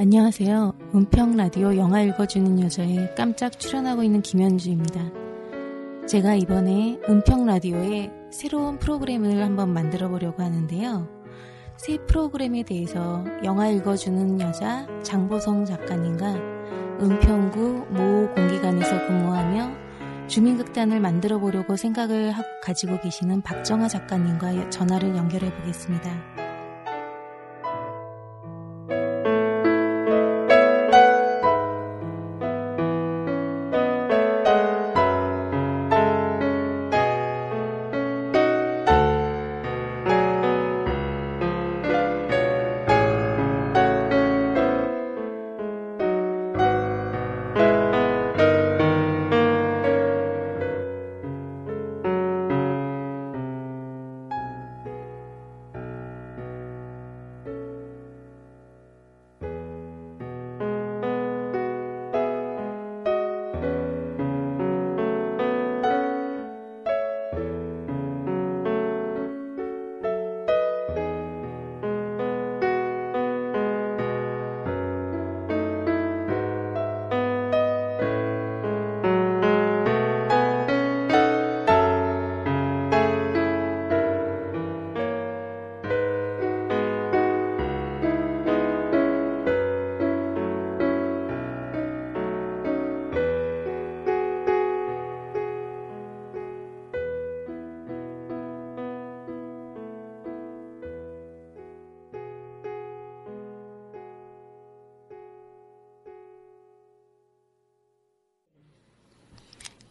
안녕하세요. 은평 라디오 영화 읽어주는 여자에 깜짝 출연하고 있는 김현주입니다. 제가 이번에 은평 라디오에 새로운 프로그램을 한번 만들어 보려고 하는데요. 새 프로그램에 대해서 영화 읽어주는 여자 장보성 작가님과 은평구 모 공기관에서 근무하며 주민극단을 만들어 보려고 생각을 하- 가지고 계시는 박정아 작가님과 전화를 연결해 보겠습니다.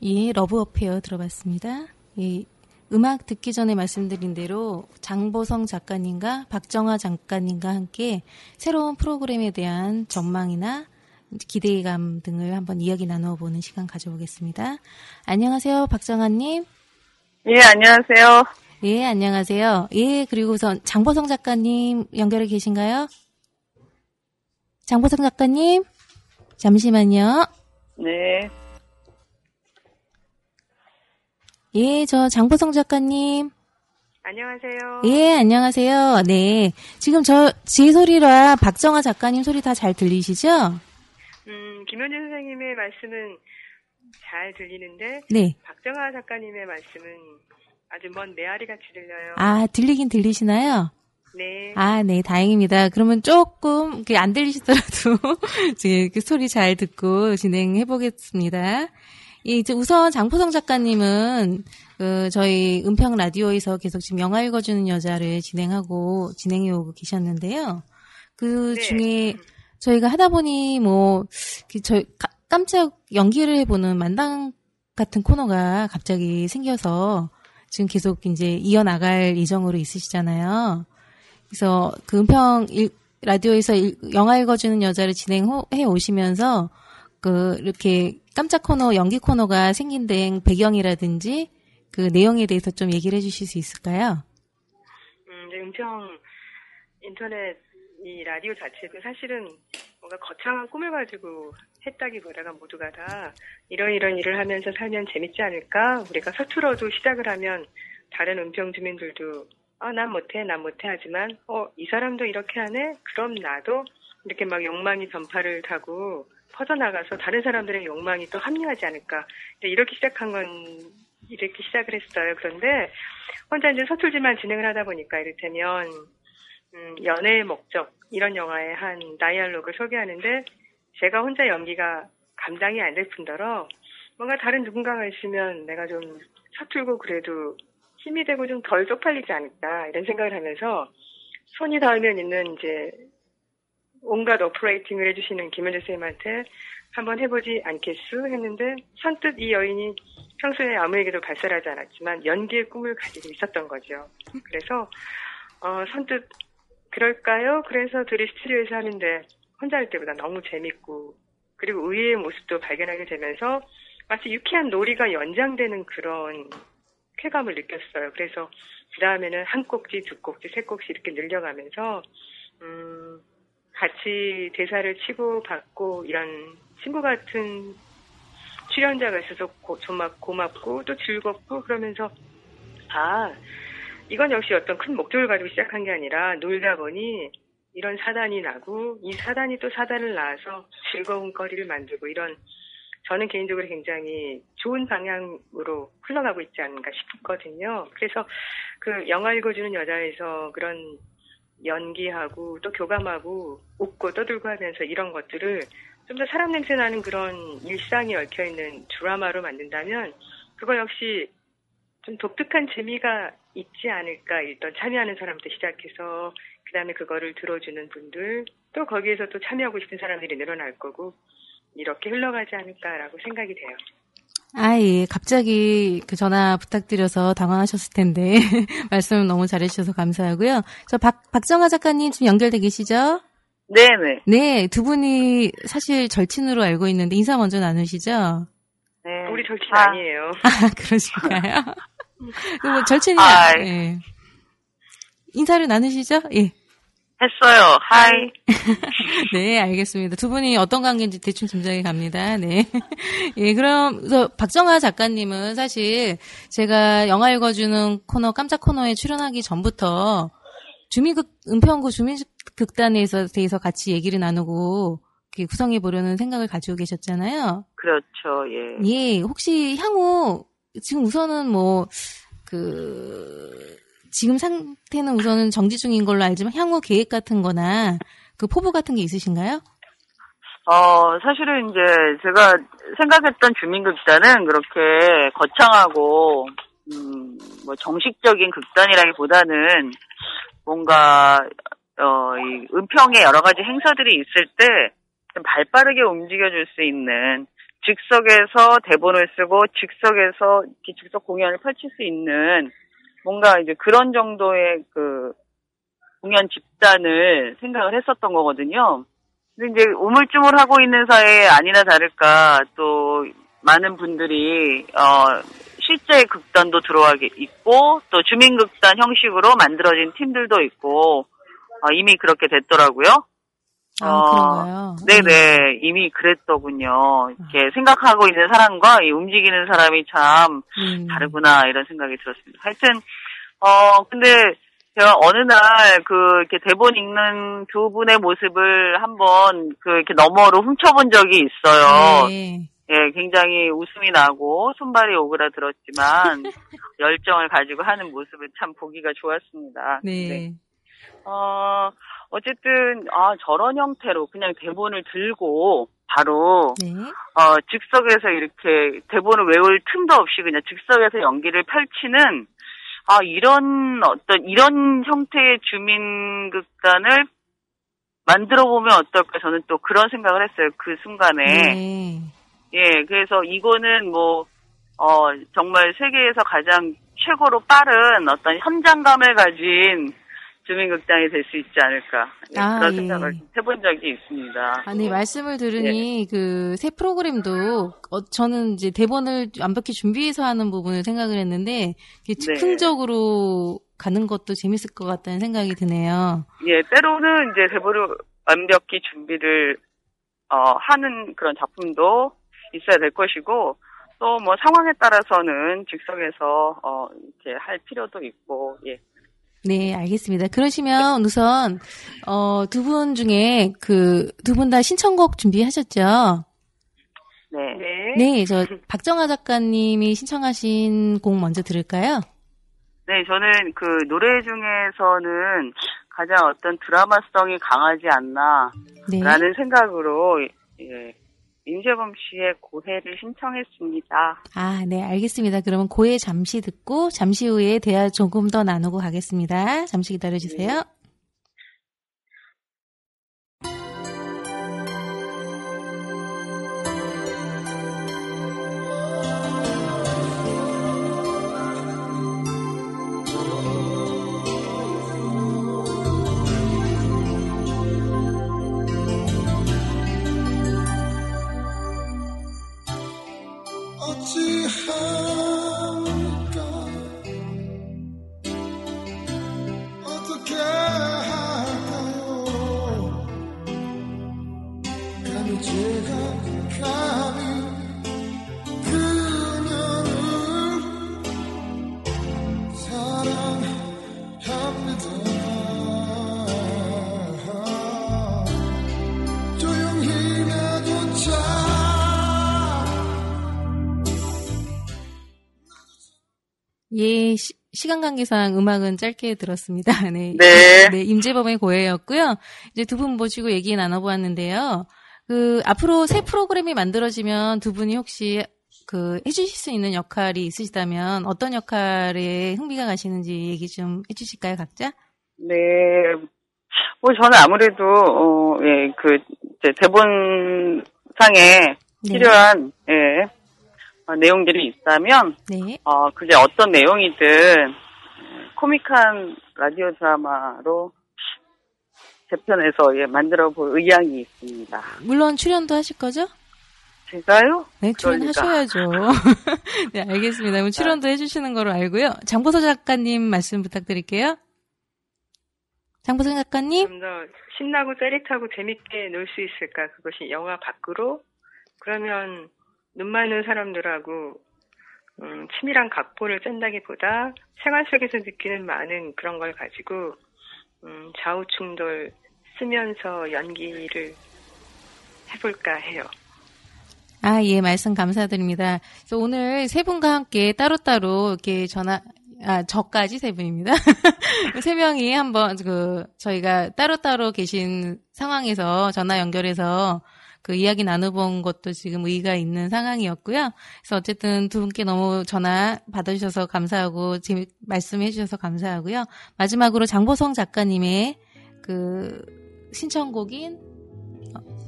예, Love Affair 들어봤습니다. 예, 음악 듣기 전에 말씀드린 대로 장보성 작가님과 박정아 작가님과 함께 새로운 프로그램에 대한 전망이나 기대감 등을 한번 이야기 나눠보는 시간 가져보겠습니다. 안녕하세요, 박정아님. 예, 안녕하세요. 예, 안녕하세요. 예, 그리고선 장보성 작가님 연결해 계신가요? 장보성 작가님? 잠시만요. 네. 예, 저 장보성 작가님. 안녕하세요. 예, 안녕하세요. 네. 지금 저, 제 소리라 박정아 작가님 소리 다 잘 들리시죠? 음, 김현주 선생님의 말씀은 잘 들리는데, 네. 박정아 작가님의 말씀은 아주 먼 메아리 같이 들려요. 아, 들리긴 들리시나요? 네. 아, 네, 다행입니다. 그러면 조금, 그안 들리시더라도, 이제 그 소리 잘 듣고 진행해 보겠습니다. 예, 이제 우선 장포성 작가님은, 그, 저희 은평 라디오에서 계속 지금 영화 읽어주는 여자를 진행하고, 진행해 오고 계셨는데요. 그 네. 중에, 저희가 하다 보니, 뭐, 그 저희, 깜짝 연기를 해보는 만당 같은 코너가 갑자기 생겨서, 지금 계속 이제 이어나갈 예정으로 있으시잖아요. 그래서 그 은평 일- 라디오에서 일- 영화 읽어주는 여자를 진행해 오시면서 그 이렇게 깜짝 코너 연기 코너가 생긴 데 배경이라든지 그 내용에 대해서 좀 얘기를 해주실 수 있을까요? 음, 이제 은평 인터넷 이 라디오 자체도 사실은 뭔가 거창한 꿈을 가지고 했다기보다가 모두가 다 이런 이런 일을 하면서 살면 재밌지 않을까? 우리가 서툴어도 시작을 하면 다른 은평 주민들도 아, 난 못해, 난 못해 하지만 어, 이 사람도 이렇게 하네? 그럼 나도 이렇게 막 욕망이 전파를 타고 퍼져나가서 다른 사람들의 욕망이 또 합류하지 않을까. 이렇게 시작한 건 이렇게 시작을 했어요. 그런데 혼자 이제 서툴지만 진행을 하다 보니까 이를테면 음, 연애의 목적 이런 영화의 한 다이알로그를 소개하는데 제가 혼자 연기가 감당이 안 될 뿐더러 뭔가 다른 누군가가 있으면 내가 좀 서툴고 그래도 힘이 되고 좀 덜 쪽팔리지 않을까 이런 생각을 하면서 손이 닿으면 있는 이제 온갖 오퍼레이팅을 해주시는 김현재 선생님한테 한번 해보지 않겠수 했는데 선뜻 이 여인이 평소에 아무에게도 발설하지 않았지만 연기의 꿈을 가지고 있었던 거죠. 그래서 어, 선뜻 그럴까요? 그래서 둘이 스튜디오에서 하는데 혼자 할 때보다 너무 재밌고 그리고 의외의 모습도 발견하게 되면서 마치 유쾌한 놀이가 연장되는 그런 쾌감을 느꼈어요. 그래서 그 다음에는 한 꼭지, 두 꼭지, 세 꼭지 이렇게 늘려가면서 음, 같이 대사를 치고 받고 이런 친구 같은 출연자가 있어서 고, 정말 고맙고 또 즐겁고 그러면서 아 이건 역시 어떤 큰 목적을 가지고 시작한 게 아니라 놀다 보니 이런 사단이 나고 이 사단이 또 사단을 낳아서 즐거운 거리를 만들고 이런 저는 개인적으로 굉장히 좋은 방향으로 흘러가고 있지 않은가 싶거든요. 그래서 그 영화 읽어주는 여자에서 그런 연기하고 또 교감하고 웃고 떠들고 하면서 이런 것들을 좀 더 사람 냄새 나는 그런 일상이 얽혀 있는 드라마로 만든다면 그거 역시 좀 독특한 재미가 있지 않을까 일단 참여하는 사람부터 시작해서 그 다음에 그거를 들어주는 분들 또 거기에서 또 참여하고 싶은 사람들이 늘어날 거고 이렇게 흘러가지 않을까라고 생각이 돼요. 아, 예. 갑자기 그 전화 부탁드려서 당황하셨을 텐데, 말씀 너무 잘해주셔서 감사하고요. 저 박, 박정아 작가님 지금 연결돼 계시죠? 네네. 네, 두 분이 사실 절친으로 알고 있는데, 인사 먼저 나누시죠? 네. 우리 절친 아. 아. 니에요 아, 그러신가요? 뭐 절친이, 아, 예. 인사를 나누시죠? 예. 했어요. 하이. 네, 알겠습니다. 두 분이 어떤 관계인지 대충 짐작이 갑니다. 네. 예, 그럼, 그래서 박정아 작가님은 사실 제가 영화 읽어주는 코너, 깜짝 코너에 출연하기 전부터 주민극, 은평구 주민극단에서 대해서 같이 얘기를 나누고 구성해 보려는 생각을 가지고 계셨잖아요. 그렇죠. 예. 예, 혹시 향후, 지금 우선은 뭐, 그, 지금 상태는 우선은 정지 중인 걸로 알지만 향후 계획 같은 거나 그 포부 같은 게 있으신가요? 어, 사실은 이제 제가 생각했던 주민극단은 그렇게 거창하고, 음, 뭐 정식적인 극단이라기보다는 뭔가, 어, 이 은평에 여러 가지 행사들이 있을 때 좀 발 빠르게 움직여줄 수 있는 즉석에서 대본을 쓰고 즉석에서 즉석 공연을 펼칠 수 있는 뭔가 이제 그런 정도의 그 공연 집단을 생각을 했었던 거거든요. 근데 이제 우물쭈물 하고 있는 사이에 아니나 다를까 또 많은 분들이 어 실제 극단도 들어와 있고 또 주민극단 형식으로 만들어진 팀들도 있고 어, 이미 그렇게 됐더라고요. 아, 어? 네네 이미 그랬더군요. 이렇게 생각하고 있는 사람과 이 움직이는 사람이 참 음. 다르구나 이런 생각이 들었습니다. 하여튼 어 근데 제가 어느 날 그 이렇게 대본 읽는 두 분의 모습을 한번 그 이렇게 너머로 훔쳐본 적이 있어요. 네. 예, 굉장히 웃음이 나고 손발이 오그라들었지만 열정을 가지고 하는 모습은 참 보기가 좋았습니다. 네. 어 어쨌든 아 저런 형태로 그냥 대본을 들고 바로 네. 어, 즉석에서 이렇게 대본을 외울 틈도 없이 그냥 즉석에서 연기를 펼치는 아 이런 어떤 이런 형태의 주민극단을 만들어 보면 어떨까 저는 또 그런 생각을 했어요 그 순간에 네. 예 그래서 이거는 뭐 어, 정말 세계에서 가장 최고로 빠른 어떤 현장감을 가진 주민극단이 될 수 있지 않을까 예, 아, 그런 예. 생각을 해본 적이 있습니다. 아니 예. 말씀을 들으니 그새 프로그램도 어, 저는 이제 대본을 완벽히 준비해서 하는 부분을 생각을 했는데 네. 즉흥적으로 가는 것도 재밌을 것 같다는 생각이 드네요. 예, 때로는 이제 대본을 완벽히 준비를 어, 하는 그런 작품도 있어야 될 것이고 또 뭐 상황에 따라서는 즉석에서 어, 이렇게 할 필요도 있고 예. 네, 알겠습니다. 그러시면 우선 어, 두 분 중에 그 두 분 다 신청곡 준비하셨죠? 네. 네. 네, 저 박정아 작가님이 신청하신 곡 먼저 들을까요? 네, 저는 그 노래 중에서는 가장 어떤 드라마성이 강하지 않나라는 네. 생각으로 예, 임재범 씨의 고해를 신청했습니다. 아, 네, 알겠습니다. 그러면 고해 잠시 듣고 잠시 후에 대화 조금 더 나누고 가겠습니다. 잠시 기다려 주세요. 어 예, 시, 간 관계상 음악은 짧게 들었습니다. 네. 네. 네, 임재범의 고해였고요. 이제 두 분 모시고 얘기 나눠보았는데요. 그, 앞으로 새 프로그램이 만들어지면 두 분이 혹시 그, 해주실 수 있는 역할이 있으시다면 어떤 역할에 흥미가 가시는지 얘기 좀 해주실까요, 각자? 네. 뭐 저는 아무래도 어, 예, 그 이제 대본상에 네. 필요한 예, 어, 내용들이 있다면 네. 어, 그게 어떤 내용이든 예, 코믹한 라디오 드라마로 재편해서 예, 만들어 볼 의향이 있습니다. 물론 출연도 하실 거죠? 제가요? 네, 그러니까. 출연하셔야죠. 네, 알겠습니다. 그럼 출연도 해주시는 거로 알고요. 장보서 작가님 말씀 부탁드릴게요. 장보서 작가님? 좀 더 신나고 짜릿하고 재밌게 놀 수 있을까? 그것이 영화 밖으로? 그러면 눈 많은 사람들하고 음, 치밀한 각본을 짠다기보다 생활 속에서 느끼는 많은 그런 걸 가지고 음, 좌우 충돌 쓰면서 연기를 해볼까 해요. 아, 예, 말씀 감사드립니다. 그래서 오늘 세 분과 함께 따로따로 이렇게 전화, 아, 저까지 세 분입니다. 세 명이 한번 그, 저희가 따로따로 계신 상황에서 전화 연결해서 그 이야기 나눠본 것도 지금 의의가 있는 상황이었고요. 그래서 어쨌든 두 분께 너무 전화 받아주셔서 감사하고, 재미, 말씀해 주셔서 감사하고요. 마지막으로 장보성 작가님의 그 신청곡인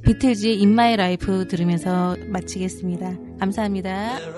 비틀즈의 In My Life 들으면서 마치겠습니다. 감사합니다. There